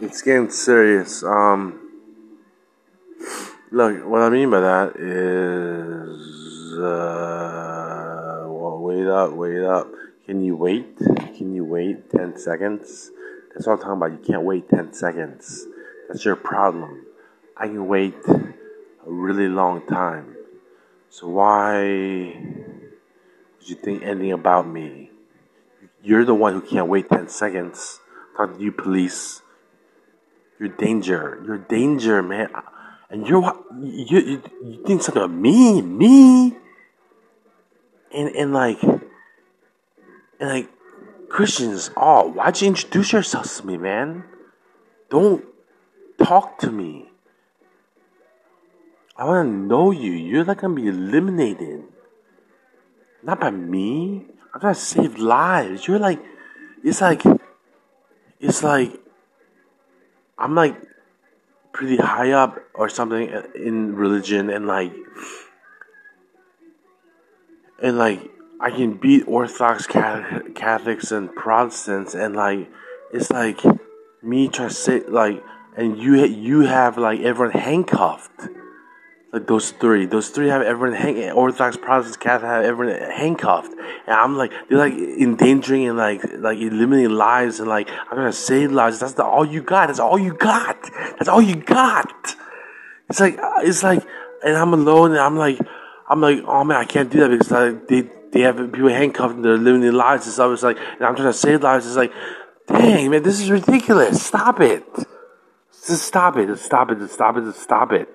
it's getting serious. Um, look, what I mean by that is, uh, well, wait up, wait up. Can you wait? Can you wait 10 seconds? That's what I'm talking about. You can't wait 10 seconds. That's your problem. I can wait a really long time. So why would you think anything about me? You're the one who can't wait 10 seconds. Talk to you, police. You're danger. You're danger, man. And you're? You, you, you think something of me? Me? And, and like, and like, Christians, oh, why'd you introduce yourselves to me, man? Don't talk to me. I want to know you. You're like gonna be eliminated. Not by me. I'm to save lives. You're like, it's like, it's like, I'm like pretty high up or something in religion and like, and like, I can beat Orthodox Catholics and Protestants and like, it's like me trying to say like, and you you have like everyone handcuffed like those three. Those three have everyone hang Orthodox Protestants, Catholic have everyone handcuffed. And I'm like they're like endangering and like like eliminating lives and like I'm gonna save lives. That's the all you got. That's all you got. That's all you got. It's like uh, it's like and I'm alone and I'm like I'm like, oh man, I can't do that because like, they they have people handcuffed and they're living their lives and stuff. It's like and I'm trying to save lives. It's like, dang man, this is ridiculous. Stop it. Just stop it. Just stop it. Just stop it. Just stop it.